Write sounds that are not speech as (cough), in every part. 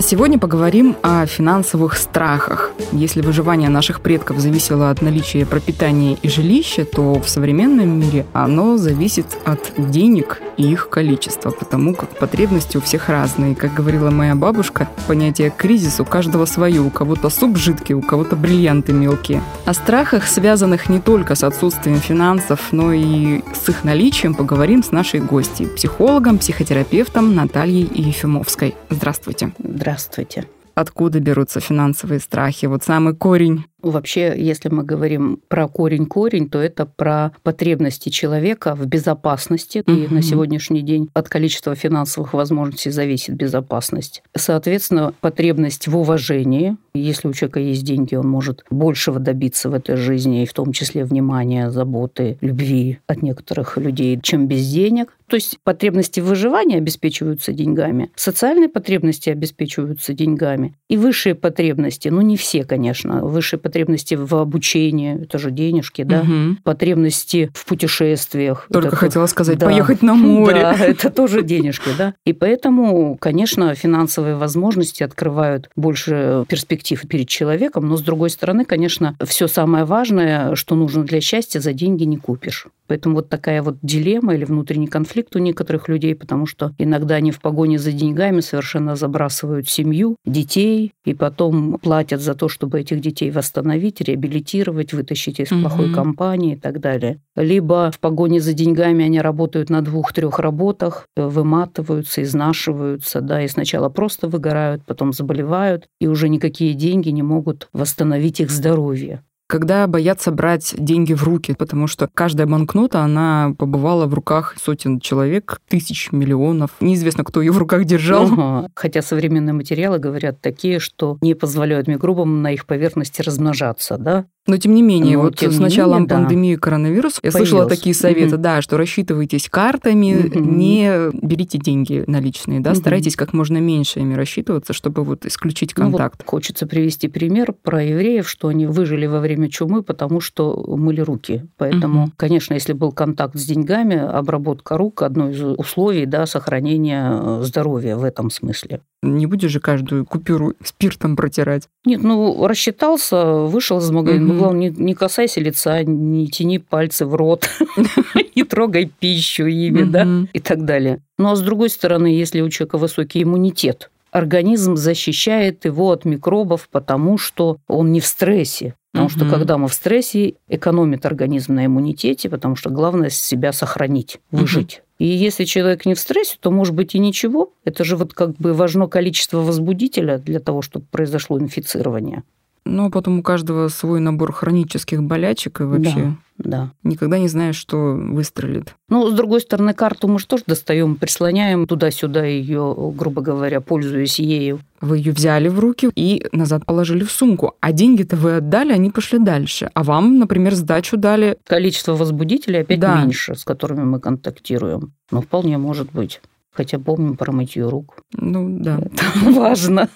Сегодня поговорим о финансовых страхах. Если выживание наших предков зависело от наличия пропитания и жилища, то в современном мире оно зависит от денег и их количества, потому как потребности у всех разные. Как говорила моя бабушка, понятие кризис у каждого свое. У кого-то суп жидкий, у кого-то бриллианты мелкие. О страхах, связанных не только с отсутствием финансов, но и с их наличием, поговорим с нашей гостьей, психологом, психотерапевтом Натальей Ефимовской. Здравствуйте. Здравствуйте. Здравствуйте. Откуда берутся финансовые страхи? Вот самый корень. Вообще, если мы говорим про корень-корень, то это про потребности человека в безопасности. И на сегодняшний день от количества финансовых возможностей зависит безопасность. Соответственно, потребность в уважении. Если у человека есть деньги, он может большего добиться в этой жизни, и в том числе внимания, заботы, любви от некоторых людей, чем без денег. То есть потребности выживания обеспечиваются деньгами, социальные потребности обеспечиваются деньгами, и высшие потребности, ну не все, конечно, высшие потребности в обучении, это же денежки, да, угу. потребности в путешествиях. Только это, хотела сказать, да, поехать на море. (laughs) Да, это тоже денежки, да. И поэтому, конечно, финансовые возможности открывают больше перспектив перед человеком, но с другой стороны, конечно, все самое важное, что нужно для счастья, за деньги не купишь. Поэтому вот такая вот дилемма или внутренний конфликт у некоторых людей, потому что иногда они в погоне за деньгами совершенно забрасывают семью, детей, и потом платят за то, чтобы этих детей восстановить, реабилитировать, вытащить из угу. плохой компании и так далее. Либо в погоне за деньгами они работают на двух-трех работах, выматываются, изнашиваются, да, и сначала просто выгорают, потом заболевают, и уже никакие деньги не могут восстановить их здоровье когда боятся брать деньги в руки, потому что каждая банкнота, она побывала в руках сотен человек, тысяч, миллионов. Неизвестно, кто ее в руках держал. Угу. Хотя современные материалы говорят такие, что не позволяют микробам на их поверхности размножаться, да? Но тем не менее, Но, вот с началом менее, пандемии да. коронавируса я слышала такие советы, угу. да, что рассчитывайтесь картами, угу. не берите деньги наличные, да, угу. старайтесь как можно меньше ими рассчитываться, чтобы вот исключить контакт. Ну, вот хочется привести пример про евреев, что они выжили во время чумы, потому что мыли руки. Поэтому, угу. конечно, если был контакт с деньгами, обработка рук одно из условий, да, сохранения э, здоровья в этом смысле. Не будешь же каждую купюру спиртом протирать? Нет, ну рассчитался, вышел из магазина, угу. главное, не, не касайся лица, не тяни пальцы в рот, (laughs) не трогай пищу ими, да, и так далее. Ну а с другой стороны, если у человека высокий иммунитет, организм защищает его от микробов, потому что он не в стрессе. Потому угу. что когда мы в стрессе, экономит организм на иммунитете, потому что главное себя сохранить, выжить. И если человек не в стрессе, то может быть и ничего. Это же вот как бы важно количество возбудителя для того, чтобы произошло инфицирование. Ну, а потом у каждого свой набор хронических болячек и вообще. Да, да. Никогда не знаешь, что выстрелит. Ну, с другой стороны, карту мы же тоже достаем, прислоняем туда-сюда ее, грубо говоря, пользуясь ею. Вы ее взяли в руки и назад положили в сумку. А деньги-то вы отдали, они пошли дальше. А вам, например, сдачу дали. Количество возбудителей опять да. меньше, с которыми мы контактируем. Ну, вполне может быть. Хотя помним про мытье рук. Ну, да. Это (laughs) важно.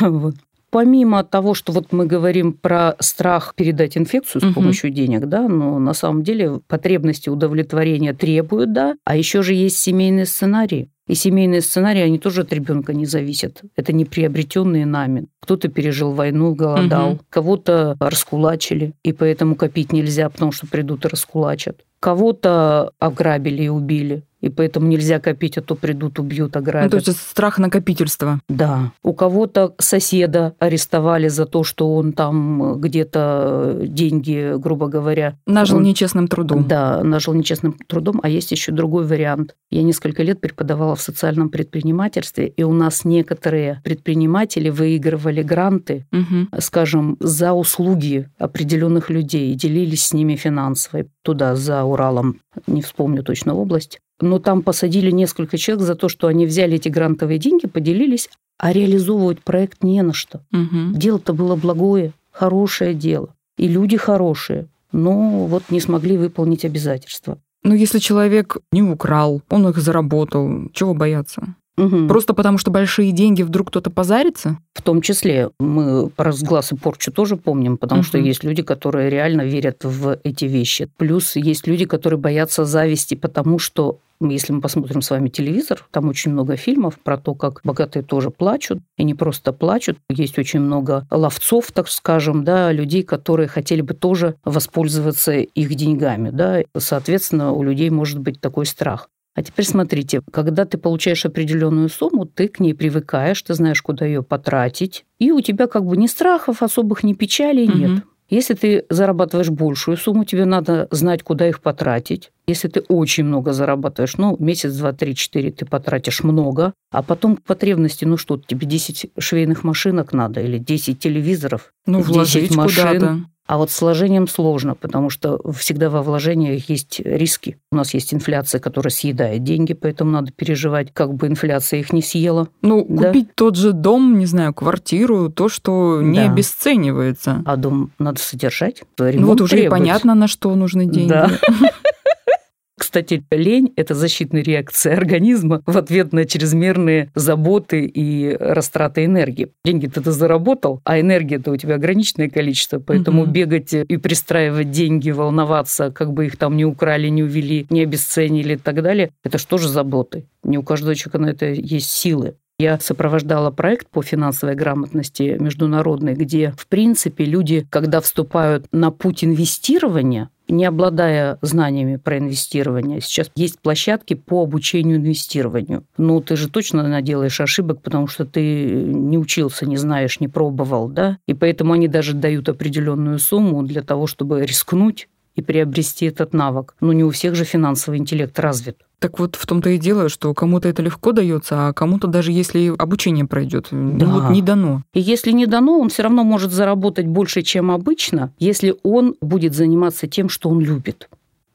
Вот помимо того, что вот мы говорим про страх передать инфекцию с угу. помощью денег, да, но на самом деле потребности удовлетворения требуют, да, а еще же есть семейные сценарии. И семейные сценарии, они тоже от ребенка не зависят. Это не приобретенные нами. Кто-то пережил войну, голодал, угу. кого-то раскулачили, и поэтому копить нельзя, потому что придут и раскулачат. Кого-то ограбили и убили, и поэтому нельзя копить, а то придут, убьют, ограбят. Ну, то есть страх накопительства. Да. У кого-то соседа арестовали за то, что он там где-то деньги, грубо говоря... Нажил он... нечестным трудом. Да, нажил нечестным трудом, а есть еще другой вариант. Я несколько лет преподавала в социальном предпринимательстве, и у нас некоторые предприниматели выигрывали гранты, угу. скажем, за услуги определенных людей и делились с ними финансово. Туда, за Уралом, не вспомню точно область но там посадили несколько человек за то, что они взяли эти грантовые деньги, поделились, а реализовывать проект не на что. Угу. Дело-то было благое. хорошее дело. И люди хорошие, но вот не смогли выполнить обязательства. Но если человек не украл, он их заработал, чего бояться? Угу. Просто потому, что большие деньги вдруг кто-то позарится? В том числе мы разглаз и порчу тоже помним, потому угу. что есть люди, которые реально верят в эти вещи. Плюс есть люди, которые боятся зависти, потому что если мы посмотрим с вами телевизор, там очень много фильмов про то, как богатые тоже плачут, и не просто плачут. Есть очень много ловцов, так скажем, да, людей, которые хотели бы тоже воспользоваться их деньгами. Да. Соответственно, у людей может быть такой страх. А теперь смотрите, когда ты получаешь определенную сумму, ты к ней привыкаешь, ты знаешь, куда ее потратить, и у тебя как бы ни страхов особых, ни печалей угу. нет. Если ты зарабатываешь большую сумму, тебе надо знать, куда их потратить. Если ты очень много зарабатываешь, ну, месяц, два, три, четыре ты потратишь много, а потом потребности, ну что, тебе 10 швейных машинок надо или 10 телевизоров, ну, 10 машин. А вот с вложением сложно, потому что всегда во вложениях есть риски. У нас есть инфляция, которая съедает деньги, поэтому надо переживать, как бы инфляция их не съела. Ну, да? купить тот же дом, не знаю, квартиру, то, что не да. обесценивается. А дом надо содержать. Ну вот уже требует. понятно, на что нужны деньги. Да. (laughs) Кстати, лень – это защитная реакция организма в ответ на чрезмерные заботы и растраты энергии. Деньги-то ты заработал, а энергия-то у тебя ограниченное количество, поэтому угу. бегать и пристраивать деньги, волноваться, как бы их там не украли, не увели, не обесценили и так далее, это что же заботы? Не у каждого человека на это есть силы. Я сопровождала проект по финансовой грамотности международной, где, в принципе, люди, когда вступают на путь инвестирования, не обладая знаниями про инвестирование. Сейчас есть площадки по обучению инвестированию. Но ты же точно наделаешь ошибок, потому что ты не учился, не знаешь, не пробовал, да? И поэтому они даже дают определенную сумму для того, чтобы рискнуть и приобрести этот навык. Но не у всех же финансовый интеллект развит. Так вот в том-то и дело, что кому-то это легко дается, а кому-то даже если обучение пройдет, ну да. ну вот не дано. И если не дано, он все равно может заработать больше, чем обычно, если он будет заниматься тем, что он любит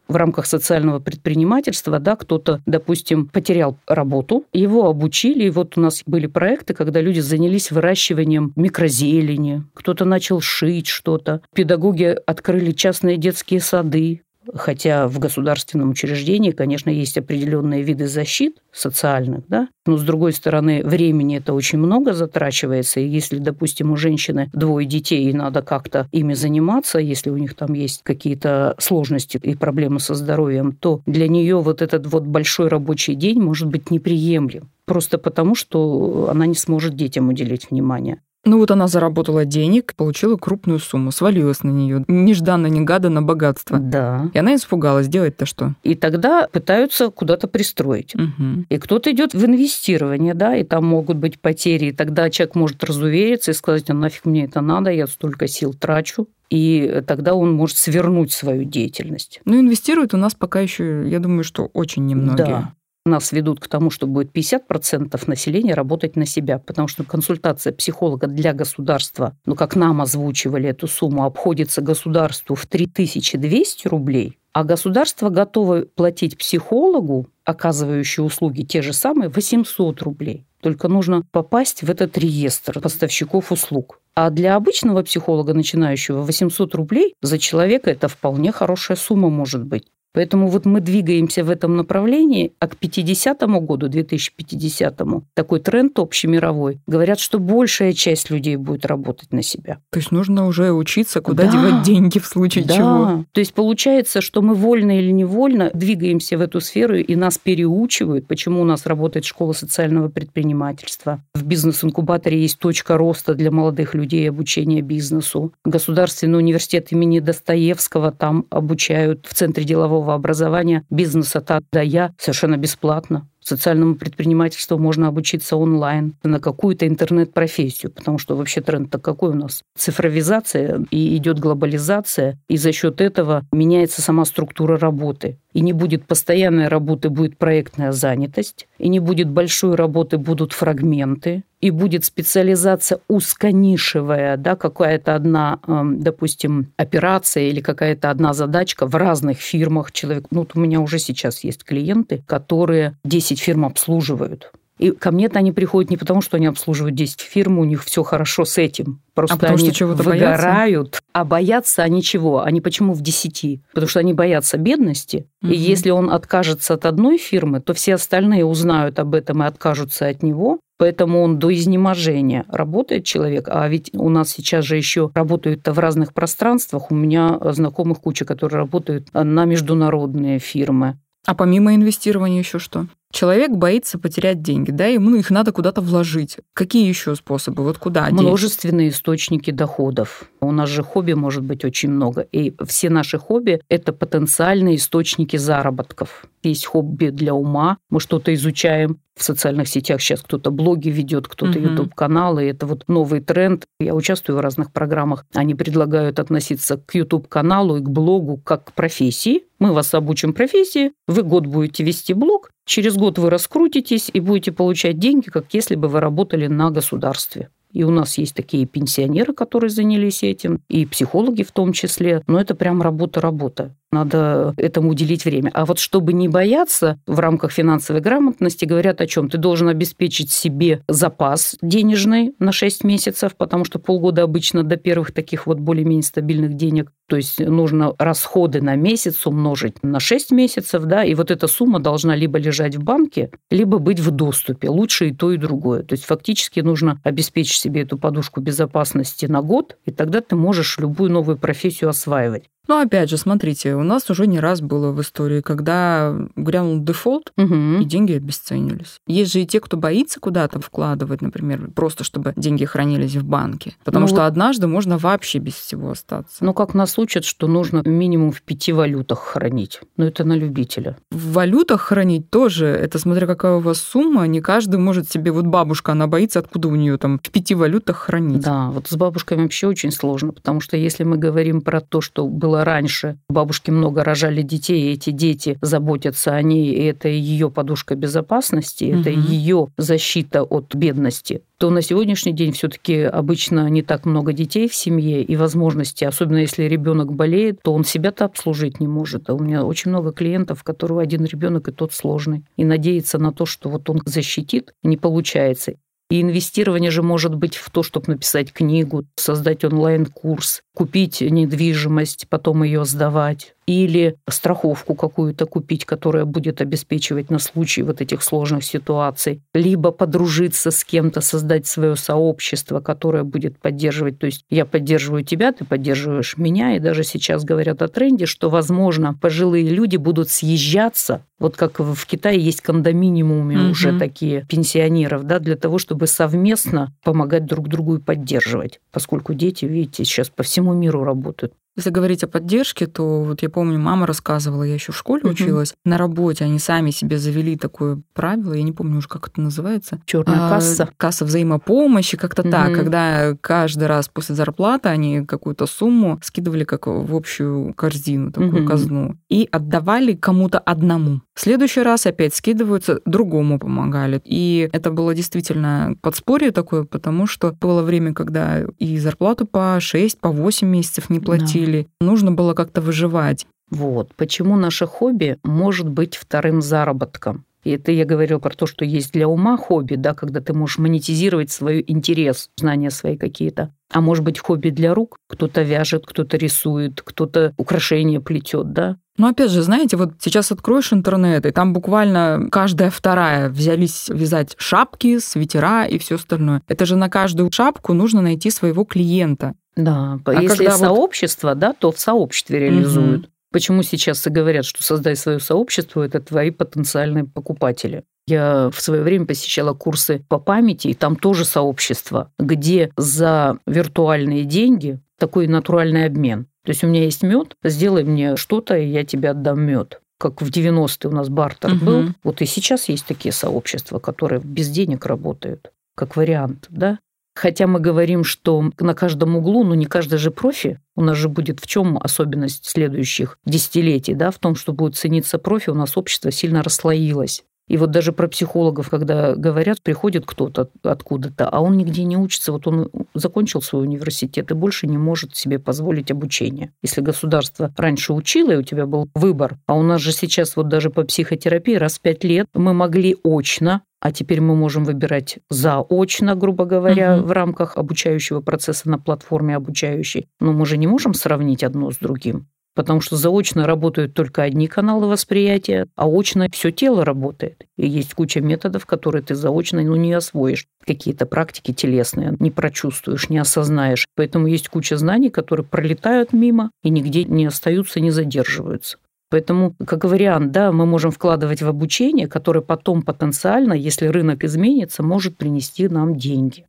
в рамках социального предпринимательства, да, кто-то, допустим, потерял работу, его обучили, и вот у нас были проекты, когда люди занялись выращиванием микрозелени, кто-то начал шить что-то, педагоги открыли частные детские сады, Хотя в государственном учреждении, конечно, есть определенные виды защит социальных, да, но с другой стороны, времени это очень много затрачивается, и если, допустим, у женщины двое детей, и надо как-то ими заниматься, если у них там есть какие-то сложности и проблемы со здоровьем, то для нее вот этот вот большой рабочий день может быть неприемлем просто потому, что она не сможет детям уделить внимание. Ну вот она заработала денег, получила крупную сумму, свалилась на нее. Нежданно-негаданно богатство. Да. И она испугалась. Делать-то что? И тогда пытаются куда-то пристроить. Угу. И кто-то идет в инвестирование, да, и там могут быть потери. И тогда человек может разувериться и сказать, а нафиг мне это надо, я столько сил трачу и тогда он может свернуть свою деятельность. Ну, инвестируют у нас пока еще, я думаю, что очень немногие. Да нас ведут к тому, что будет 50% населения работать на себя, потому что консультация психолога для государства, ну, как нам озвучивали эту сумму, обходится государству в 3200 рублей, а государство готово платить психологу, оказывающему услуги те же самые, 800 рублей. Только нужно попасть в этот реестр поставщиков услуг. А для обычного психолога начинающего 800 рублей за человека это вполне хорошая сумма может быть. Поэтому вот мы двигаемся в этом направлении, а к 50 году, 2050, такой тренд общемировой, говорят, что большая часть людей будет работать на себя. То есть нужно уже учиться, куда да. девать деньги в случае да. чего. То есть получается, что мы вольно или невольно двигаемся в эту сферу, и нас переучивают. Почему у нас работает школа социального предпринимательства? В бизнес-инкубаторе есть точка роста для молодых людей обучения бизнесу. Государственный университет имени Достоевского там обучают в Центре делового правового образования бизнеса так да я совершенно бесплатно. Социальному предпринимательству можно обучиться онлайн на какую-то интернет-профессию, потому что вообще тренд-то какой у нас? Цифровизация и идет глобализация, и за счет этого меняется сама структура работы. И не будет постоянной работы, будет проектная занятость, и не будет большой работы, будут фрагменты, и будет специализация узконишевая, да, какая-то одна, эм, допустим, операция или какая-то одна задачка в разных фирмах человек. Ну, вот у меня уже сейчас есть клиенты, которые 10 фирм обслуживают И ко мне-то они приходят не потому, что они обслуживают 10 фирм, у них все хорошо с этим. Просто а потому они что выгорают. Боятся? А боятся они чего? Они почему в 10? Потому что они боятся бедности. Угу. И если он откажется от одной фирмы, то все остальные узнают об этом и откажутся от него. Поэтому он до изнеможения работает человек, а ведь у нас сейчас же еще работают в разных пространствах. У меня знакомых куча, которые работают на международные фирмы. А помимо инвестирования еще что? Человек боится потерять деньги, да, ему их надо куда-то вложить. Какие еще способы? Вот куда? Множественные источники доходов. У нас же хобби может быть очень много. И все наши хобби – это потенциальные источники заработков. Есть хобби для ума, мы что-то изучаем. В социальных сетях сейчас кто-то блоги ведет, кто-то угу. YouTube-каналы. Это вот новый тренд. Я участвую в разных программах. Они предлагают относиться к YouTube-каналу и к блогу как к профессии. Мы вас обучим профессии, вы год будете вести блог, через год вы раскрутитесь и будете получать деньги, как если бы вы работали на государстве. И у нас есть такие пенсионеры, которые занялись этим, и психологи в том числе. Но это прям работа-работа. Надо этому уделить время. А вот чтобы не бояться, в рамках финансовой грамотности говорят о чем? Ты должен обеспечить себе запас денежный на 6 месяцев, потому что полгода обычно до первых таких вот более-менее стабильных денег. То есть нужно расходы на месяц умножить на 6 месяцев, да, и вот эта сумма должна либо лежать в банке, либо быть в доступе. Лучше и то, и другое. То есть фактически нужно обеспечить себе эту подушку безопасности на год, и тогда ты можешь любую новую профессию осваивать. Но опять же, смотрите, у нас уже не раз было в истории, когда грянул дефолт, угу. и деньги обесценились. Есть же и те, кто боится куда-то вкладывать, например, просто чтобы деньги хранились в банке. Потому ну, что вот... однажды можно вообще без всего остаться. Ну, как нас учат, что нужно минимум в пяти валютах хранить. Но это на любителя. В валютах хранить тоже, это смотря какая у вас сумма, не каждый может себе, вот бабушка, она боится, откуда у нее там в пяти валютах хранить. Да, вот с бабушками вообще очень сложно, потому что если мы говорим про то, что было было раньше. Бабушки много рожали детей, и эти дети заботятся о ней, и это ее подушка безопасности, угу. это ее защита от бедности то на сегодняшний день все-таки обычно не так много детей в семье и возможности, особенно если ребенок болеет, то он себя-то обслужить не может. А у меня очень много клиентов, у которого один ребенок и тот сложный. И надеяться на то, что вот он защитит, не получается. И инвестирование же может быть в то, чтобы написать книгу, создать онлайн-курс, купить недвижимость, потом ее сдавать или страховку какую-то купить, которая будет обеспечивать на случай вот этих сложных ситуаций, либо подружиться с кем-то, создать свое сообщество, которое будет поддерживать. То есть я поддерживаю тебя, ты поддерживаешь меня, и даже сейчас говорят о тренде, что, возможно, пожилые люди будут съезжаться, вот как в Китае есть кондоминиумы mm уже такие пенсионеров, да, для того, чтобы совместно помогать друг другу и поддерживать, поскольку дети, видите, сейчас по всему миру работают. Если говорить о поддержке, то вот я помню, мама рассказывала, я еще в школе угу. училась, на работе они сами себе завели такое правило, я не помню уже, как это называется. Черная а, касса. Касса взаимопомощи, как-то угу. так, когда каждый раз после зарплаты они какую-то сумму скидывали как в общую корзину, такую угу. казну, и отдавали кому-то одному. В следующий раз опять скидываются, другому помогали. И это было действительно подспорье такое, потому что было время, когда и зарплату по 6, по 8 месяцев не платили, жили. Нужно было как-то выживать. Вот. Почему наше хобби может быть вторым заработком? И это я говорил про то, что есть для ума хобби, да, когда ты можешь монетизировать свой интерес, знания свои какие-то. А может быть хобби для рук? Кто-то вяжет, кто-то рисует, кто-то украшения плетет, да? Но опять же, знаете, вот сейчас откроешь интернет, и там буквально каждая вторая взялись вязать шапки, свитера и все остальное. Это же на каждую шапку нужно найти своего клиента. Да, а если сообщество, вот... да, то в сообществе реализуют. Угу. Почему сейчас и говорят, что создай свое сообщество, это твои потенциальные покупатели. Я в свое время посещала курсы по памяти, и там тоже сообщество, где за виртуальные деньги такой натуральный обмен. То есть у меня есть мед, сделай мне что-то, и я тебе отдам мед как в 90-е у нас бартер угу. был. Вот и сейчас есть такие сообщества, которые без денег работают, как вариант, да? Хотя мы говорим, что на каждом углу, ну не каждый же профи, у нас же будет в чем особенность следующих десятилетий, да, в том, что будет цениться профи, у нас общество сильно расслоилось. И вот даже про психологов, когда говорят, приходит кто-то откуда-то, а он нигде не учится, вот он закончил свой университет и больше не может себе позволить обучение. Если государство раньше учило, и у тебя был выбор, а у нас же сейчас вот даже по психотерапии раз в пять лет мы могли очно а теперь мы можем выбирать заочно, грубо говоря, Мгм. в рамках обучающего процесса на платформе обучающей. Но мы же не можем сравнить одно с другим. Потому что заочно работают только одни каналы восприятия, а очно все тело работает. И есть куча методов, которые ты заочно ну, не освоишь. Какие-то практики телесные не прочувствуешь, не осознаешь. Поэтому есть куча знаний, которые пролетают мимо и нигде не остаются, не задерживаются. Поэтому, как вариант, да, мы можем вкладывать в обучение, которое потом потенциально, если рынок изменится, может принести нам деньги.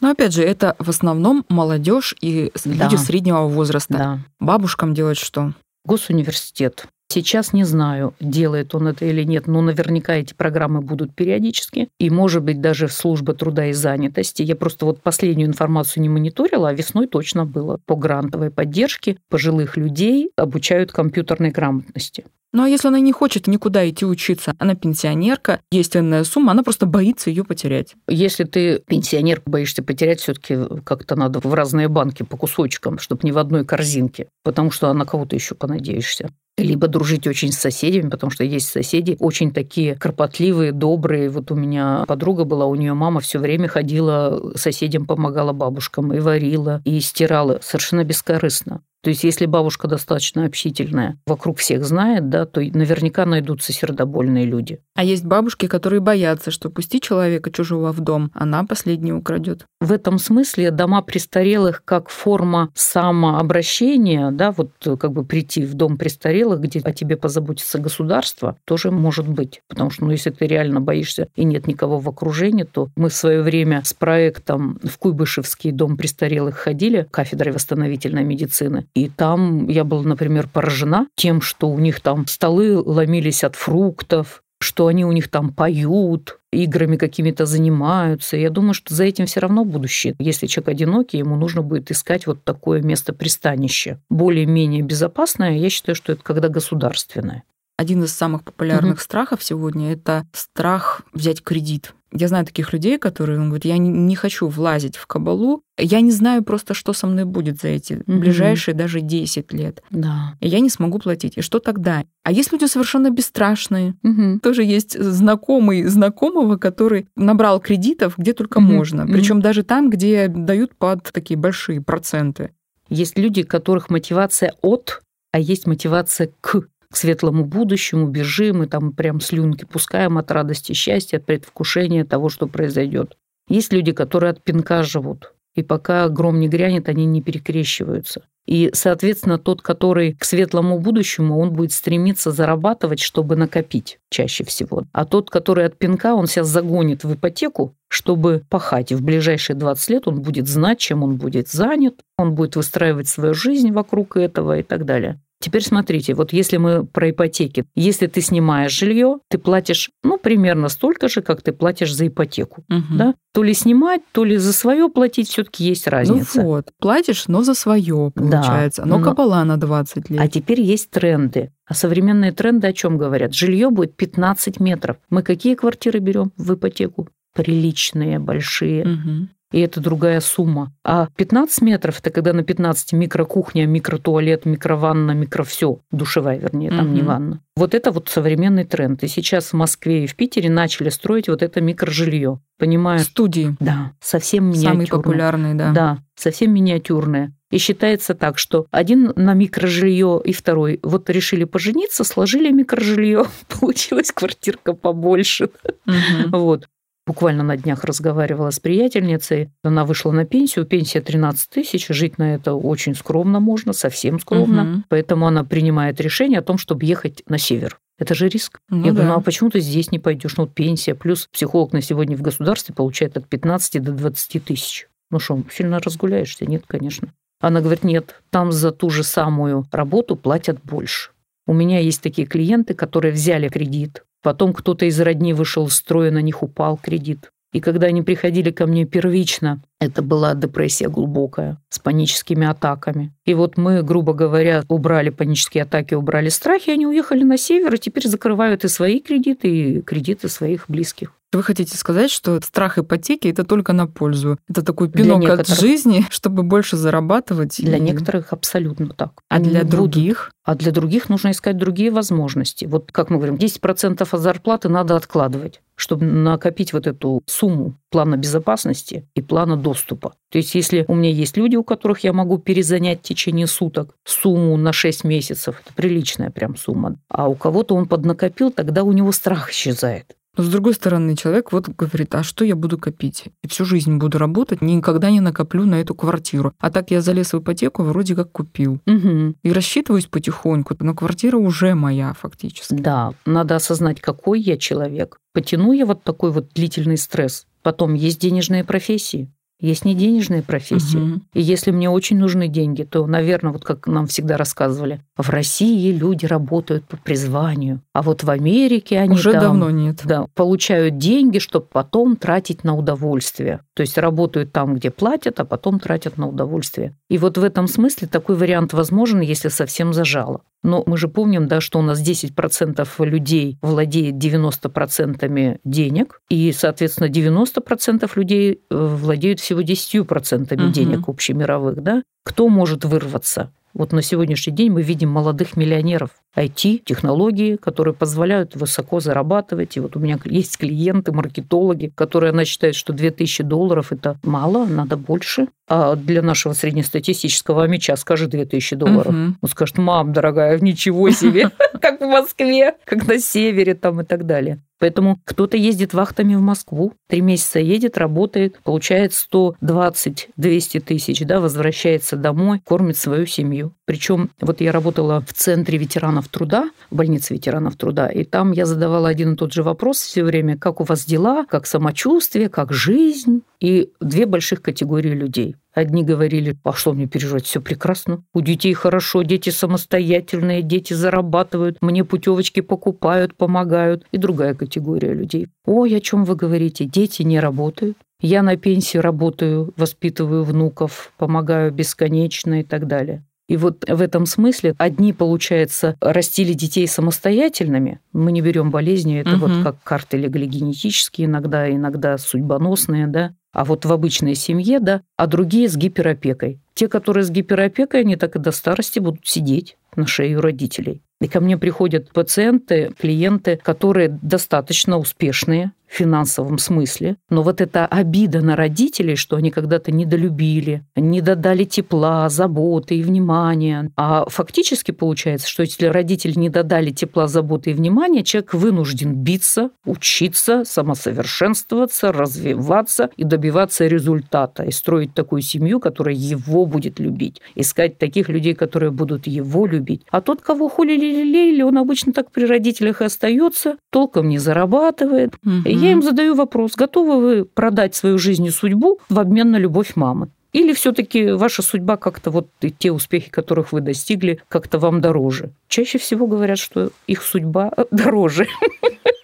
Но опять же, это в основном молодежь и с- Да. люди среднего возраста. Да. Бабушкам делать что? Госуниверситет. Сейчас не знаю, делает он это или нет, но наверняка эти программы будут периодически. И, может быть, даже служба труда и занятости. Я просто вот последнюю информацию не мониторила, а весной точно было. По грантовой поддержке пожилых людей обучают компьютерной грамотности. Ну а если она не хочет никуда идти учиться, она пенсионерка, есть энная сумма, она просто боится ее потерять. Если ты пенсионер, боишься потерять, все-таки как-то надо в разные банки по кусочкам, чтобы не в одной корзинке, потому что на кого-то еще понадеешься. Либо дружить очень с соседями, потому что есть соседи очень такие кропотливые, добрые. Вот у меня подруга была, у нее мама все время ходила, соседям помогала бабушкам и варила, и стирала совершенно бескорыстно. То есть, если бабушка достаточно общительная, вокруг всех знает, да, то наверняка найдутся сердобольные люди. А есть бабушки, которые боятся, что пусти человека чужого в дом, она последнее украдет. В этом смысле дома престарелых как форма самообращения, да, вот как бы прийти в дом престарелых, где о тебе позаботится государство, тоже может быть. Потому что, ну, если ты реально боишься и нет никого в окружении, то мы в свое время с проектом в Куйбышевский дом престарелых ходили, кафедрой восстановительной медицины, и там я была, например, поражена тем, что у них там столы ломились от фруктов, что они у них там поют, играми какими-то занимаются. Я думаю, что за этим все равно будущее. Если человек одинокий, ему нужно будет искать вот такое место пристанища. Более-менее безопасное, я считаю, что это когда государственное. Один из самых популярных Мгм. страхов сегодня это страх взять кредит. Я знаю таких людей, которые он говорит, я не, не хочу влазить в кабалу, я не знаю просто, что со мной будет за эти Мгм. ближайшие даже 10 лет. Да. И я не смогу платить. И что тогда? А есть люди совершенно бесстрашные. Мгм. Тоже есть знакомый знакомого, который набрал кредитов где только Мгм. можно. Причем даже там, где дают под такие большие проценты. Есть люди, у которых мотивация от, а есть мотивация к к светлому будущему, бежим и там прям слюнки пускаем от радости, счастья, от предвкушения того, что произойдет. Есть люди, которые от пинка живут, и пока гром не грянет, они не перекрещиваются. И, соответственно, тот, который к светлому будущему, он будет стремиться зарабатывать, чтобы накопить чаще всего. А тот, который от пинка, он себя загонит в ипотеку, чтобы пахать. И в ближайшие 20 лет он будет знать, чем он будет занят, он будет выстраивать свою жизнь вокруг этого и так далее. Теперь смотрите, вот если мы про ипотеки, если ты снимаешь жилье, ты платишь, ну, примерно столько же, как ты платишь за ипотеку. Мгм. Да? То ли снимать, то ли за свое платить, все-таки есть разница. Ну вот, платишь, но за свое Да, получается. Но но- кабала на 20 лет. А теперь есть тренды. А современные тренды о чем говорят? Жилье будет 15 метров. Мы какие квартиры берем в ипотеку? Приличные, большие. Мгм. И это другая сумма. А 15 метров это когда на 15 микрокухня, микротуалет, микрованна, микро все, душевая, вернее, там не Мгм. ванна. Вот это вот современный тренд. И сейчас в Москве и в Питере начали строить вот это микрожилье. Понимаю, Студии. да, совсем миниатюрное. Самые популярные, да. Да, совсем миниатюрное. И считается так, что один на микрожилье и второй вот решили пожениться, сложили микрожилье, (laughs) получилась квартирка побольше. Мгм. Вот. Буквально на днях разговаривала с приятельницей. Она вышла на пенсию. Пенсия 13 тысяч. Жить на это очень скромно можно, совсем скромно. Мгм. Поэтому она принимает решение о том, чтобы ехать на север. Это же риск. Ну Я говорю, да. ну а почему ты здесь не пойдешь? Ну, пенсия, плюс психолог на сегодня в государстве получает от 15 до 20 тысяч. Ну что, сильно разгуляешься? Нет, конечно. Она говорит, нет, там за ту же самую работу платят больше. У меня есть такие клиенты, которые взяли кредит, потом кто-то из родни вышел из строя, на них упал кредит. И когда они приходили ко мне первично Это была депрессия глубокая, с паническими атаками. И вот мы, грубо говоря, убрали панические атаки, убрали страхи, они уехали на север и теперь закрывают и свои кредиты, и кредиты своих близких. Вы хотите сказать, что страх ипотеки это только на пользу? Это такой пинок от жизни, (laughs) чтобы больше зарабатывать? Для и... некоторых абсолютно так. А Они для других? А для других нужно искать другие возможности. Вот как мы говорим, 10% от зарплаты надо откладывать чтобы накопить вот эту сумму плана безопасности и плана доступа. То есть если у меня есть люди, у которых я могу перезанять в течение суток сумму на 6 месяцев, это приличная прям сумма, а у кого-то он поднакопил, тогда у него страх исчезает. Но с другой стороны, человек вот говорит, а что я буду копить? И всю жизнь буду работать, никогда не накоплю на эту квартиру. А так я залез в ипотеку, вроде как купил. Угу. И рассчитываюсь потихоньку, но квартира уже моя фактически. Да, надо осознать, какой я человек. Потяну я вот такой вот длительный стресс. Потом есть денежные профессии. Есть не денежные профессии. Угу. И если мне очень нужны деньги, то, наверное, вот как нам всегда рассказывали, в России люди работают по призванию, а вот в Америке они уже там, давно нет. Да, получают деньги, чтобы потом тратить на удовольствие. То есть работают там, где платят, а потом тратят на удовольствие. И вот в этом смысле такой вариант возможен, если совсем зажало. Но мы же помним, да, что у нас 10% людей владеет 90% денег, и, соответственно, 90% людей э, владеют всего 10% угу. денег общемировых. Да? Кто может вырваться? Вот на сегодняшний день мы видим молодых миллионеров. IT, технологии, которые позволяют высоко зарабатывать. И вот у меня есть клиенты, маркетологи, которые она считает, что 2000 долларов – это мало, надо больше. А для нашего среднестатистического меча скажи 2000 долларов. Угу. Он скажет, мам, дорогая, ничего себе, (laughs) как в Москве, как на севере там и так далее. Поэтому кто-то ездит вахтами в Москву, три месяца едет, работает, получает 120-200 тысяч, да, возвращается домой, кормит свою семью. Причем вот я работала в центре ветеранов труда, в больнице ветеранов труда, и там я задавала один и тот же вопрос все время, как у вас дела, как самочувствие, как жизнь, и две больших категории людей. Одни говорили, а что мне переживать, все прекрасно. У детей хорошо, дети самостоятельные, дети зарабатывают, мне путевочки покупают, помогают. И другая категория людей. Ой, о чем вы говорите? Дети не работают. Я на пенсии работаю, воспитываю внуков, помогаю бесконечно и так далее. И вот в этом смысле одни, получается, растили детей самостоятельными. Мы не берем болезни, это угу. вот как карты легли генетические, иногда, иногда судьбоносные, да а вот в обычной семье, да, а другие с гиперопекой. Те, которые с гиперопекой, они так и до старости будут сидеть на шее у родителей. И ко мне приходят пациенты, клиенты, которые достаточно успешные, финансовом смысле. Но вот эта обида на родителей, что они когда-то недолюбили, не додали тепла, заботы и внимания. А фактически получается, что если родители не додали тепла, заботы и внимания, человек вынужден биться, учиться, самосовершенствоваться, развиваться и добиваться результата. И строить такую семью, которая его будет любить. Искать таких людей, которые будут его любить. А тот, кого холили-лелеяли, он обычно так при родителях и остается, толком не зарабатывает. Угу я им задаю вопрос, готовы вы продать свою жизнь и судьбу в обмен на любовь мамы? Или все-таки ваша судьба как-то вот и те успехи, которых вы достигли, как-то вам дороже? Чаще всего говорят, что их судьба дороже. (laughs)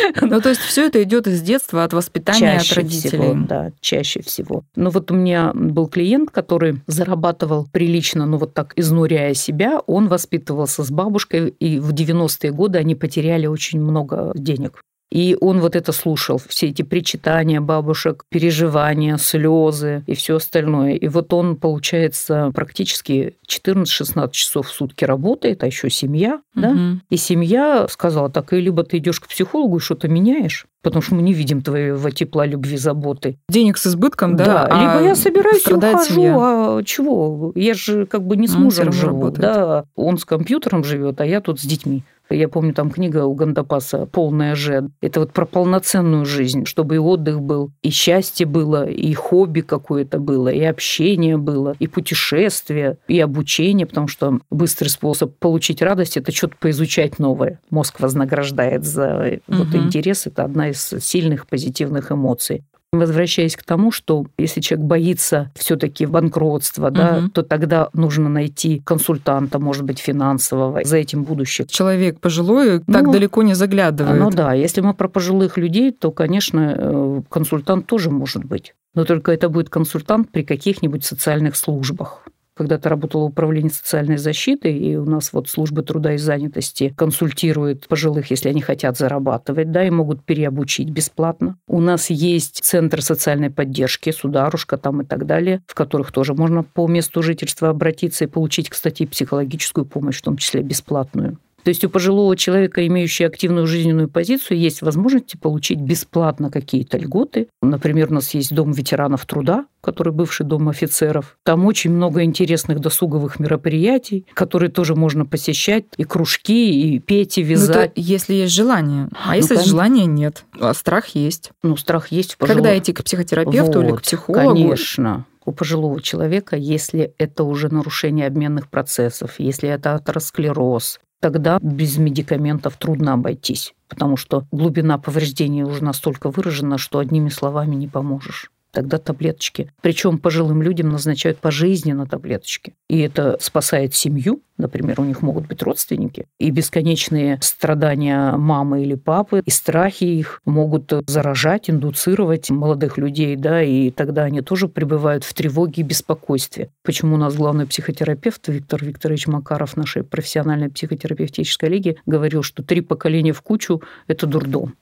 (laughs) Ну, то есть все это идет из детства, от воспитания, чаще от родителей. Всего, да, чаще всего. Но вот у меня был клиент, который зарабатывал прилично, ну вот так изнуряя себя, он воспитывался с бабушкой, и в 90-е годы они потеряли очень много денег. И он вот это слушал, все эти причитания бабушек, переживания, слезы и все остальное. И вот он, получается, практически 14-16 часов в сутки работает, а еще семья, угу. да? И семья сказала так, и либо ты идешь к психологу и что-то меняешь, потому что мы не видим твоего тепла, любви, заботы. Денег с избытком, да? Да, а либо я собираюсь и ухожу, семья. а чего? Я же как бы не с мужем живу, работает. да? Он с компьютером живет, а я тут с детьми. Я помню, там книга у Гандапаса «Полная же». Это вот про полноценную жизнь, чтобы и отдых был, и счастье было, и хобби какое-то было, и общение было, и путешествие, и обучение, потому что быстрый способ получить радость – это что-то поизучать новое. Мозг вознаграждает за угу. вот интерес. Это одна из сильных позитивных эмоций. Возвращаясь к тому, что если человек боится все-таки банкротства, угу. да, то тогда нужно найти консультанта, может быть, финансового, за этим будущее. Человек пожилой ну, так далеко не заглядывает. Ну да, если мы про пожилых людей, то, конечно, э, консультант тоже может быть. Но только это будет консультант при каких-нибудь социальных службах когда-то работала в управлении социальной защиты, и у нас вот службы труда и занятости консультируют пожилых, если они хотят зарабатывать, да, и могут переобучить бесплатно. У нас есть центр социальной поддержки, сударушка там и так далее, в которых тоже можно по месту жительства обратиться и получить, кстати, психологическую помощь, в том числе бесплатную. То есть у пожилого человека, имеющего активную жизненную позицию, есть возможность получить бесплатно какие-то льготы. Например, у нас есть дом ветеранов труда, который бывший дом офицеров. Там очень много интересных досуговых мероприятий, которые тоже можно посещать, и кружки, и петь, и вязать. Ну, если есть желание. А ну, если конечно. желания нет? А страх есть. Ну, страх есть. Пожилого... Когда идти к психотерапевту вот, или к психологу? Конечно у пожилого человека, если это уже нарушение обменных процессов, если это атеросклероз, тогда без медикаментов трудно обойтись, потому что глубина повреждения уже настолько выражена, что одними словами не поможешь тогда таблеточки. Причем пожилым людям назначают пожизненно таблеточки. И это спасает семью, например, у них могут быть родственники, и бесконечные страдания мамы или папы, и страхи их могут заражать, индуцировать молодых людей, да, и тогда они тоже пребывают в тревоге и беспокойстве. Почему у нас главный психотерапевт Виктор Викторович Макаров нашей профессиональной психотерапевтической лиги говорил, что три поколения в кучу – это дурдом.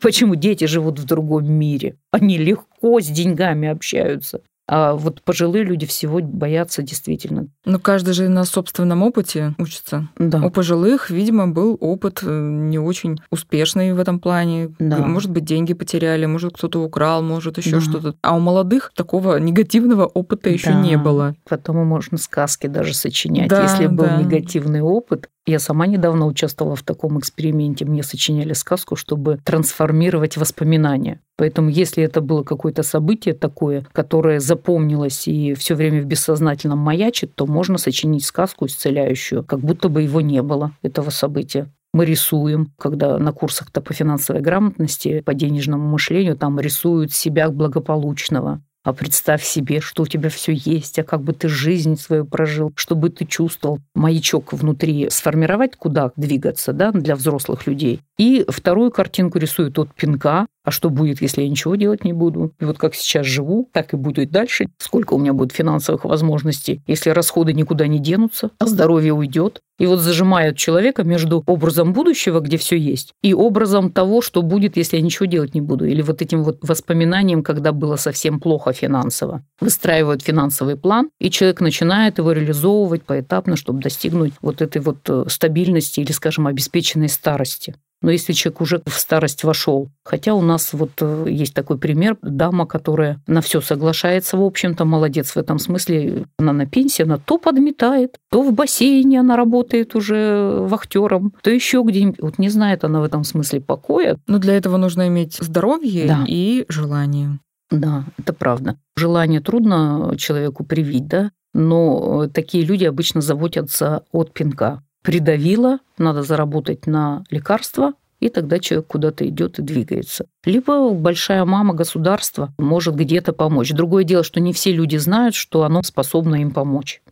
Почему дети живут в другом мире? Они легко с деньгами общаются. А вот пожилые люди всего боятся действительно. Ну, каждый же на собственном опыте учится. Да. У пожилых, видимо, был опыт э, не очень успешный в этом плане. Да. Может быть, деньги потеряли, может, кто-то украл, может, еще да. что-то. А у молодых такого негативного опыта еще да. не было. Потом можно сказки даже сочинять. Да, Если был да. негативный опыт, я сама недавно участвовала в таком эксперименте. Мне сочиняли сказку, чтобы трансформировать воспоминания. Поэтому если это было какое-то событие такое, которое запомнилось и все время в бессознательном маячит, то можно сочинить сказку исцеляющую, как будто бы его не было, этого события мы рисуем, когда на курсах-то по финансовой грамотности, по денежному мышлению, там рисуют себя благополучного. А представь себе, что у тебя все есть, а как бы ты жизнь свою прожил, чтобы ты чувствовал маячок внутри, сформировать, куда двигаться да, для взрослых людей. И вторую картинку рисуют от пинка, а что будет, если я ничего делать не буду? И вот как сейчас живу, так и буду и дальше. Сколько у меня будет финансовых возможностей, если расходы никуда не денутся, а здоровье уйдет. И вот зажимают человека между образом будущего, где все есть, и образом того, что будет, если я ничего делать не буду. Или вот этим вот воспоминанием, когда было совсем плохо финансово. Выстраивают финансовый план, и человек начинает его реализовывать поэтапно, чтобы достигнуть вот этой вот э, стабильности или, скажем, обеспеченной старости. Но если человек уже в старость вошел, хотя у нас вот э, есть такой пример, дама, которая на все соглашается, в общем-то, молодец в этом смысле, она на пенсии, она то подметает, то в бассейне она работает уже вахтером, то еще где-нибудь. Вот не знает она в этом смысле покоя. Но для этого нужно иметь здоровье да. и желание. Да, это правда. Желание трудно человеку привить, да, но такие люди обычно заботятся от пинка придавило, надо заработать на лекарства, и тогда человек куда-то идет и двигается. Либо большая мама государства может где-то помочь. Другое дело, что не все люди знают, что оно способно им помочь.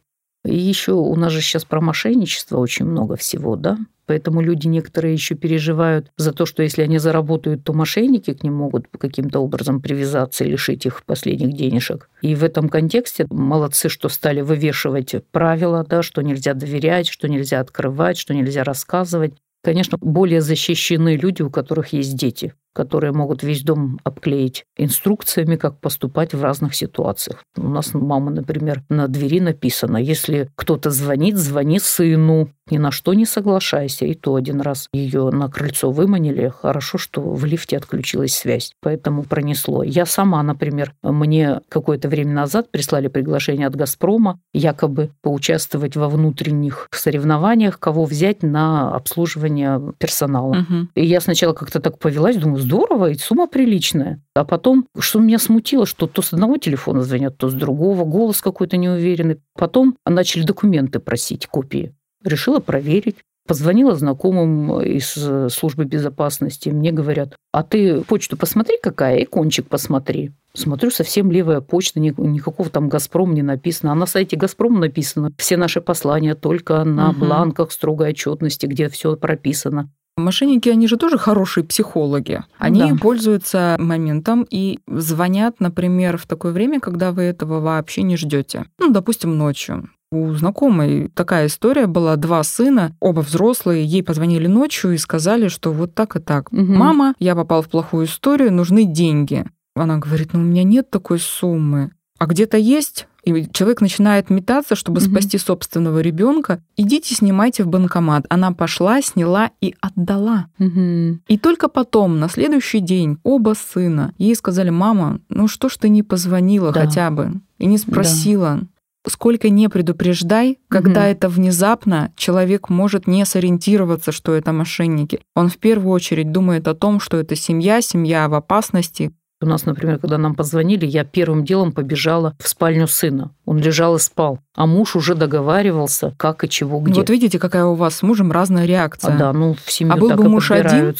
И еще у нас же сейчас про мошенничество очень много всего, да? Поэтому люди некоторые еще переживают за то, что если они заработают, то мошенники к ним могут каким-то образом привязаться и лишить их последних денежек. И в этом контексте молодцы, что стали вывешивать правила, да, что нельзя доверять, что нельзя открывать, что нельзя рассказывать. Конечно, более защищены люди, у которых есть дети которые могут весь дом обклеить инструкциями, как поступать в разных ситуациях. У нас мама, например, на двери написано, если кто-то звонит, звони сыну, ни на что не соглашайся. И то один раз ее на крыльцо выманили. Хорошо, что в лифте отключилась связь, поэтому пронесло. Я сама, например, мне какое-то время назад прислали приглашение от «Газпрома» якобы поучаствовать во внутренних соревнованиях, кого взять на обслуживание персонала. Угу. И я сначала как-то так повелась, думаю, здорово, и сумма приличная. А потом, что меня смутило, что то с одного телефона звонят, то с другого, голос какой-то неуверенный. Потом начали документы просить, копии. Решила проверить. Позвонила знакомым из службы безопасности. Мне говорят, а ты почту посмотри какая, и кончик посмотри. Смотрю, совсем левая почта, никакого там «Газпром» не написано. А на сайте «Газпром» написано все наши послания только на угу. бланках строгой отчетности, где все прописано. Мошенники, они же тоже хорошие психологи. Они Да. пользуются моментом и звонят, например, в такое время, когда вы этого вообще не ждете. Ну, допустим, ночью. У знакомой такая история была. Два сына, оба взрослые, ей позвонили ночью и сказали, что вот так и так. Мгм. Мама, я попал в плохую историю, нужны деньги. Она говорит, ну у меня нет такой суммы. А где-то есть? И человек начинает метаться, чтобы Мгм. спасти собственного ребенка. Идите, снимайте в банкомат. Она пошла, сняла и отдала. Мгм. И только потом, на следующий день, оба сына ей сказали, мама, ну что ж ты не позвонила Да. хотя бы и не спросила. Сколько не предупреждай, когда Мгм. это внезапно, человек может не сориентироваться, что это мошенники. Он в первую очередь думает о том, что это семья, семья в опасности. У нас, например, когда нам позвонили, я первым делом побежала в спальню сына. Он лежал и спал. А муж уже договаривался, как и чего, где. Вот видите, какая у вас с мужем разная реакция. а да, ну в семью А был так бы и муж один?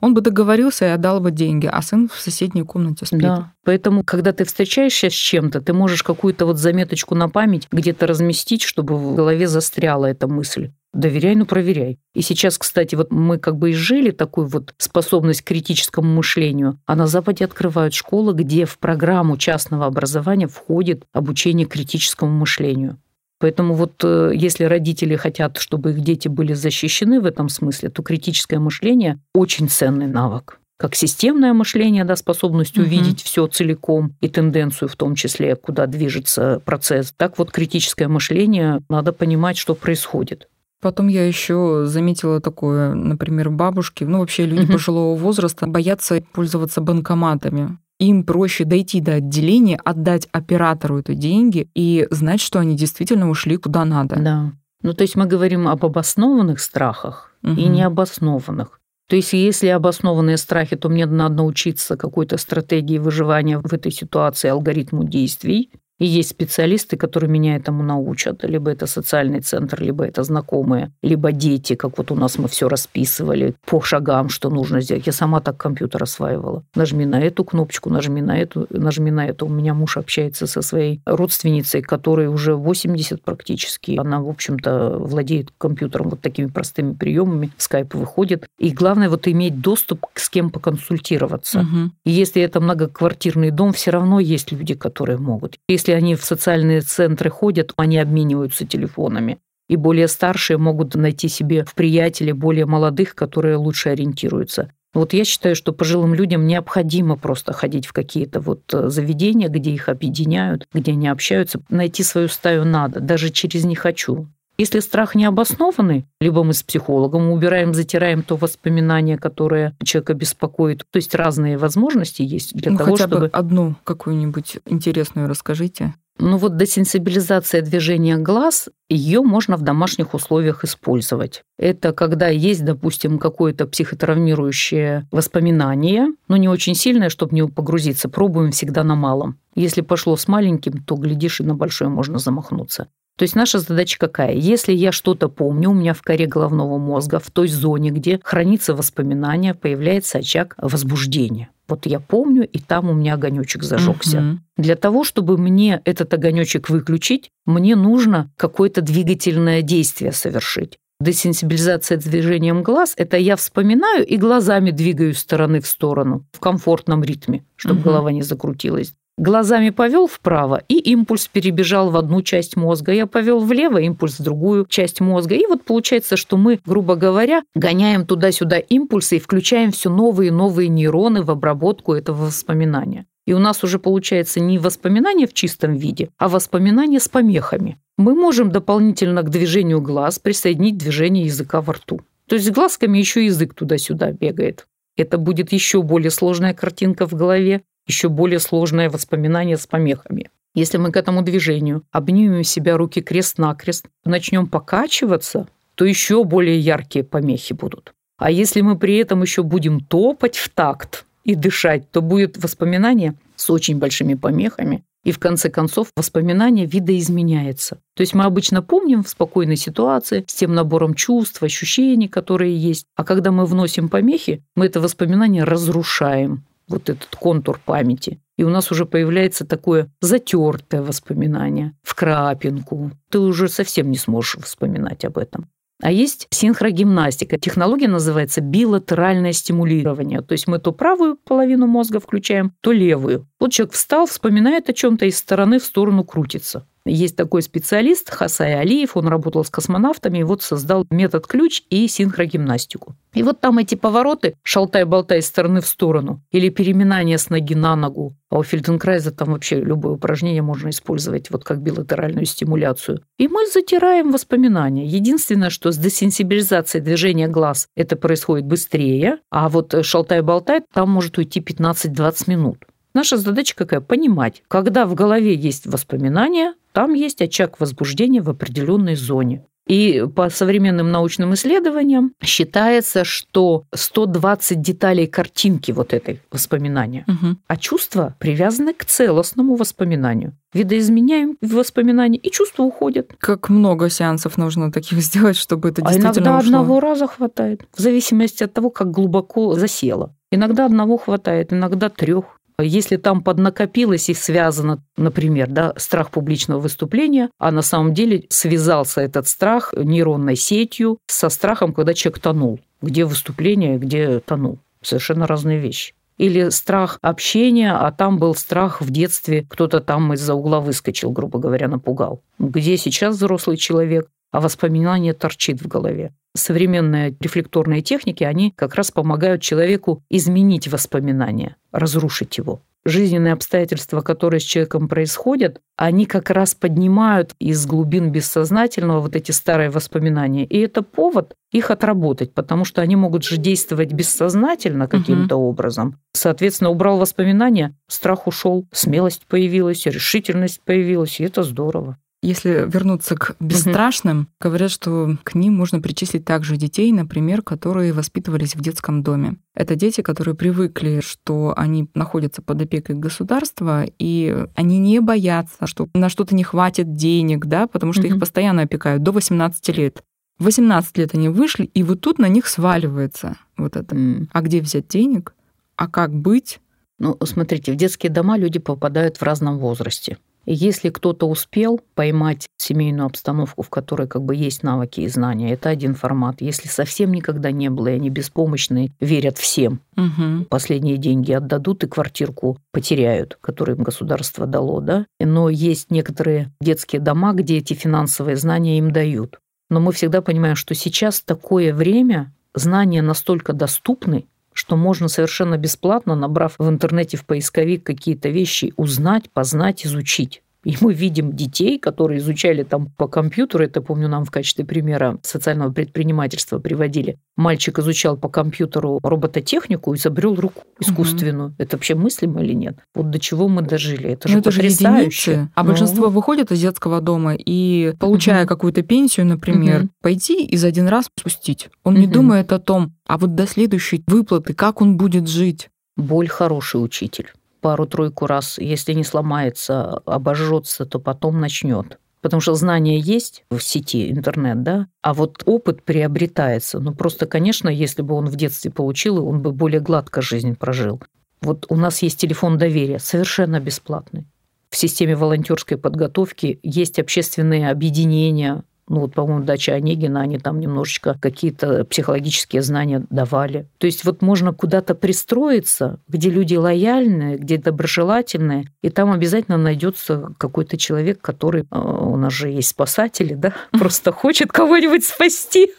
Он бы договорился и отдал бы деньги, а сын в соседней комнате спит. Да. Поэтому, когда ты встречаешься с чем-то, ты можешь какую-то вот заметочку на память где-то разместить, чтобы в голове застряла эта мысль. Доверяй, но проверяй. И сейчас, кстати, вот мы как бы и жили такую вот способность к критическому мышлению, а на Западе открывают школы, где в программу частного образования входит обучение критическому мышлению. Поэтому вот э, если родители хотят, чтобы их дети были защищены в этом смысле, то критическое мышление очень ценный навык. Как системное мышление, да, способность Мгм. увидеть все целиком и тенденцию в том числе, куда движется процесс. Так вот критическое мышление, надо понимать, что происходит. Потом я еще заметила такое, например, бабушки, ну вообще люди Мгм. пожилого возраста боятся пользоваться банкоматами. Им проще дойти до отделения, отдать оператору это деньги и знать, что они действительно ушли куда надо. Да. Ну, то есть мы говорим об обоснованных страхах и Мгм. необоснованных. То есть если обоснованные страхи, то мне надо научиться какой-то стратегии выживания в этой ситуации, алгоритму действий. И есть специалисты, которые меня этому научат. Либо это социальный центр, либо это знакомые, либо дети, как вот у нас мы все расписывали по шагам, что нужно сделать. Я сама так компьютер осваивала. Нажми на эту кнопочку, нажми на эту, нажми на эту. У меня муж общается со своей родственницей, которой уже 80 практически. Она, в общем-то, владеет компьютером вот такими простыми приемами. В скайп выходит. И главное вот иметь доступ к с кем поконсультироваться. Мгм. И если это многоквартирный дом, все равно есть люди, которые могут. Если они в социальные центры ходят, они обмениваются телефонами. И более старшие могут найти себе в приятеле более молодых, которые лучше ориентируются. Вот я считаю, что пожилым людям необходимо просто ходить в какие-то вот э, заведения, где их объединяют, где они общаются. Найти свою стаю надо, даже через «не хочу». Если страх не обоснованный, либо мы с психологом убираем, затираем то воспоминание, которое человека беспокоит. То есть разные возможности есть для ну, того, хотя чтобы... бы одну какую-нибудь интересную расскажите. Ну вот десенсибилизация движения глаз, ее можно в домашних условиях использовать. Это когда есть, допустим, какое-то психотравмирующее воспоминание, но не очень сильное, чтобы не погрузиться. Пробуем всегда на малом. Если пошло с маленьким, то, глядишь, и на большое можно замахнуться. То есть наша задача какая? Если я что-то помню, у меня в коре головного мозга, в той зоне, где хранится воспоминание, появляется очаг возбуждения. Вот я помню, и там у меня огонечек зажегся. Мгм. Для того, чтобы мне этот огонечек выключить, мне нужно какое-то двигательное действие совершить. Десенсибилизация движением глаз – это я вспоминаю и глазами двигаю стороны в сторону в комфортном ритме, чтобы Мгм. голова не закрутилась. Глазами повел вправо, и импульс перебежал в одну часть мозга. Я повел влево, импульс в другую часть мозга. И вот получается, что мы, грубо говоря, гоняем туда-сюда импульсы и включаем все новые и новые нейроны в обработку этого воспоминания. И у нас уже получается не воспоминание в чистом виде, а воспоминание с помехами. Мы можем дополнительно к движению глаз присоединить движение языка во рту. То есть глазками еще язык туда-сюда бегает. Это будет еще более сложная картинка в голове, еще более сложное воспоминание с помехами. Если мы к этому движению обнимем себя руки крест-накрест, начнем покачиваться, то еще более яркие помехи будут. А если мы при этом еще будем топать в такт и дышать, то будет воспоминание с очень большими помехами. И в конце концов воспоминание видоизменяется. То есть мы обычно помним в спокойной ситуации с тем набором чувств, ощущений, которые есть. А когда мы вносим помехи, мы это воспоминание разрушаем вот этот контур памяти. И у нас уже появляется такое затертое воспоминание в крапинку. Ты уже совсем не сможешь вспоминать об этом. А есть синхрогимнастика. Технология называется билатеральное стимулирование. То есть мы то правую половину мозга включаем, то левую. Вот человек встал, вспоминает о чем-то, из стороны в сторону крутится. Есть такой специалист Хасай Алиев, он работал с космонавтами и вот создал метод ключ и синхрогимнастику. И вот там эти повороты, шалтай-болтай из стороны в сторону, или переминание с ноги на ногу. А у Фельденкрайза там вообще любое упражнение можно использовать вот как билатеральную стимуляцию. И мы затираем воспоминания. Единственное, что с десенсибилизацией движения глаз это происходит быстрее, а вот шалтай-болтай там может уйти 15-20 минут. Наша задача какая? Понимать, когда в голове есть воспоминания, там есть очаг возбуждения в определенной зоне. И по современным научным исследованиям считается, что 120 деталей картинки вот этой воспоминания, угу. а чувства привязаны к целостному воспоминанию. Видоизменяем воспоминания, и чувства уходят. Как много сеансов нужно таких (laughs) сделать, чтобы это действительно А иногда ушло? одного раза хватает, в зависимости от того, как глубоко засело. Иногда одного хватает, иногда трех. Если там поднакопилось и связано, например, да, страх публичного выступления, а на самом деле связался этот страх нейронной сетью со страхом, когда человек тонул. Где выступление, где тонул. Совершенно разные вещи. Или страх общения, а там был страх в детстве, кто-то там из-за угла выскочил, грубо говоря, напугал. Где сейчас взрослый человек, а воспоминание торчит в голове современные рефлекторные техники, они как раз помогают человеку изменить воспоминания, разрушить его. Жизненные обстоятельства, которые с человеком происходят, они как раз поднимают из глубин бессознательного вот эти старые воспоминания. И это повод их отработать, потому что они могут же действовать бессознательно каким-то угу. образом. Соответственно, убрал воспоминания, страх ушел, смелость появилась, решительность появилась, и это здорово. Если вернуться к бесстрашным, угу. говорят, что к ним можно причислить также детей, например, которые воспитывались в детском доме. Это дети, которые привыкли, что они находятся под опекой государства, и они не боятся, что на что-то не хватит денег, да, потому что угу. их постоянно опекают до 18 лет. В 18 лет они вышли, и вот тут на них сваливается вот это. Mm. А где взять денег? А как быть? Ну, смотрите, в детские дома люди попадают в разном возрасте. Если кто-то успел поймать семейную обстановку, в которой как бы есть навыки и знания, это один формат. Если совсем никогда не было, и они беспомощные, верят всем, угу. последние деньги отдадут и квартирку потеряют, которую им государство дало, да. Но есть некоторые детские дома, где эти финансовые знания им дают. Но мы всегда понимаем, что сейчас такое время, знания настолько доступны, что можно совершенно бесплатно, набрав в интернете в поисковик какие-то вещи, узнать, познать, изучить. И мы видим детей, которые изучали там по компьютеру, это, помню, нам в качестве примера социального предпринимательства приводили. Мальчик изучал по компьютеру робототехнику и изобрел руку искусственную. Угу. Это вообще мыслимо или нет? Вот до чего мы дожили. Это же ну, это потрясающе. Же а ну... большинство выходит из детского дома и, получая угу. какую-то пенсию, например, угу. пойти и за один раз спустить. Он угу. не думает о том, а вот до следующей выплаты, как он будет жить. Боль хороший учитель пару-тройку раз, если не сломается, обожжется, то потом начнет. Потому что знания есть в сети, интернет, да, а вот опыт приобретается. Ну, просто, конечно, если бы он в детстве получил, он бы более гладко жизнь прожил. Вот у нас есть телефон доверия, совершенно бесплатный. В системе волонтерской подготовки есть общественные объединения, ну вот, по-моему, дача Онегина, они там немножечко какие-то психологические знания давали. То есть вот можно куда-то пристроиться, где люди лояльные, где доброжелательные, и там обязательно найдется какой-то человек, который, а, у нас же есть спасатели, да, просто хочет кого-нибудь спасти.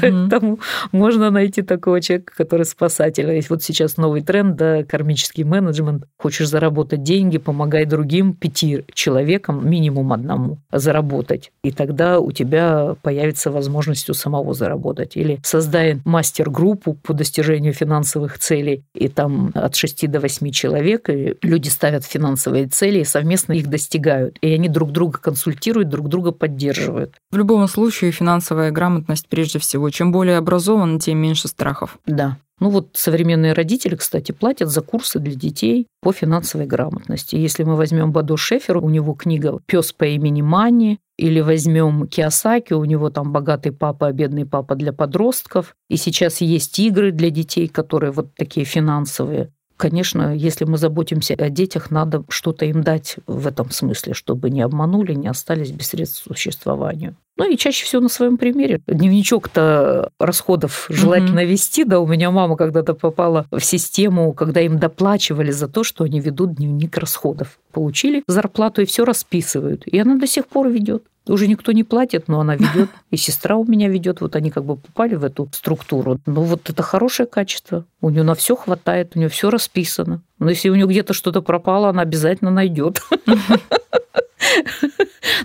Поэтому можно найти такого человека, который спасатель. Вот сейчас новый тренд, да, кармический менеджмент. Хочешь заработать деньги, помогай другим пяти человекам, минимум одному, заработать заработать. И тогда у тебя появится возможность у самого заработать. Или создай мастер-группу по достижению финансовых целей, и там от 6 до 8 человек, и люди ставят финансовые цели и совместно их достигают. И они друг друга консультируют, друг друга поддерживают. В любом случае финансовая грамотность прежде всего. Чем более образован, тем меньше страхов. Да. Ну вот современные родители, кстати, платят за курсы для детей по финансовой грамотности. Если мы возьмем Бадо Шефер, у него книга «Пес по имени Мани», или возьмем Киосаки, у него там богатый папа, а бедный папа для подростков. И сейчас есть игры для детей, которые вот такие финансовые. Конечно, если мы заботимся о детях, надо что-то им дать в этом смысле, чтобы не обманули, не остались без средств к существованию. Ну и чаще всего на своем примере. Дневничок-то расходов желательно mm-hmm. вести. Да, у меня мама когда-то попала в систему, когда им доплачивали за то, что они ведут дневник расходов. Получили зарплату и все расписывают. И она до сих пор ведет. Уже никто не платит, но она ведет. (laughs) И сестра у меня ведет. Вот они как бы попали в эту структуру. Ну вот это хорошее качество. У нее на все хватает, у нее все расписано. Но если у нее где-то что-то пропало, она обязательно найдет. (laughs)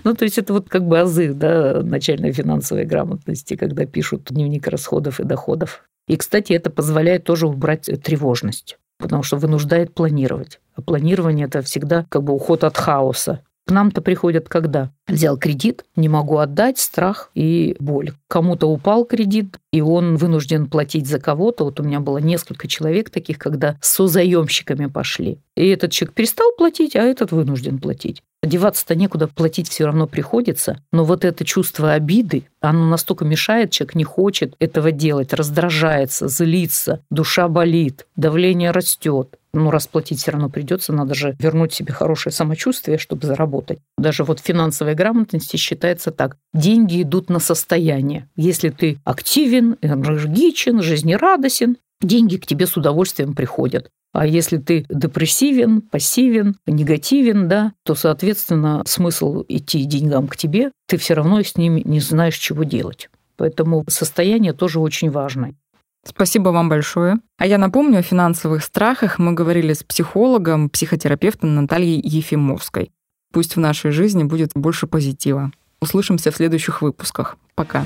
Ну, то есть это вот как бы азы да, начальной финансовой грамотности, когда пишут дневник расходов и доходов. И, кстати, это позволяет тоже убрать тревожность, потому что вынуждает планировать. А планирование – это всегда как бы уход от хаоса. К нам-то приходят когда? Взял кредит, не могу отдать, страх и боль. Кому-то упал кредит, и он вынужден платить за кого-то. Вот у меня было несколько человек таких, когда со заемщиками пошли. И этот человек перестал платить, а этот вынужден платить. Деваться-то некуда, платить все равно приходится. Но вот это чувство обиды, оно настолько мешает, человек не хочет этого делать, раздражается, злится, душа болит, давление растет. Ну, расплатить все равно придется, надо же вернуть себе хорошее самочувствие, чтобы заработать. Даже вот в финансовой грамотности считается так. Деньги идут на состояние. Если ты активен, энергичен, жизнерадостен, деньги к тебе с удовольствием приходят. А если ты депрессивен, пассивен, негативен, да, то, соответственно, смысл идти деньгам к тебе, ты все равно с ними не знаешь, чего делать. Поэтому состояние тоже очень важное. Спасибо вам большое. А я напомню, о финансовых страхах мы говорили с психологом, психотерапевтом Натальей Ефимовской. Пусть в нашей жизни будет больше позитива. Услышимся в следующих выпусках. Пока.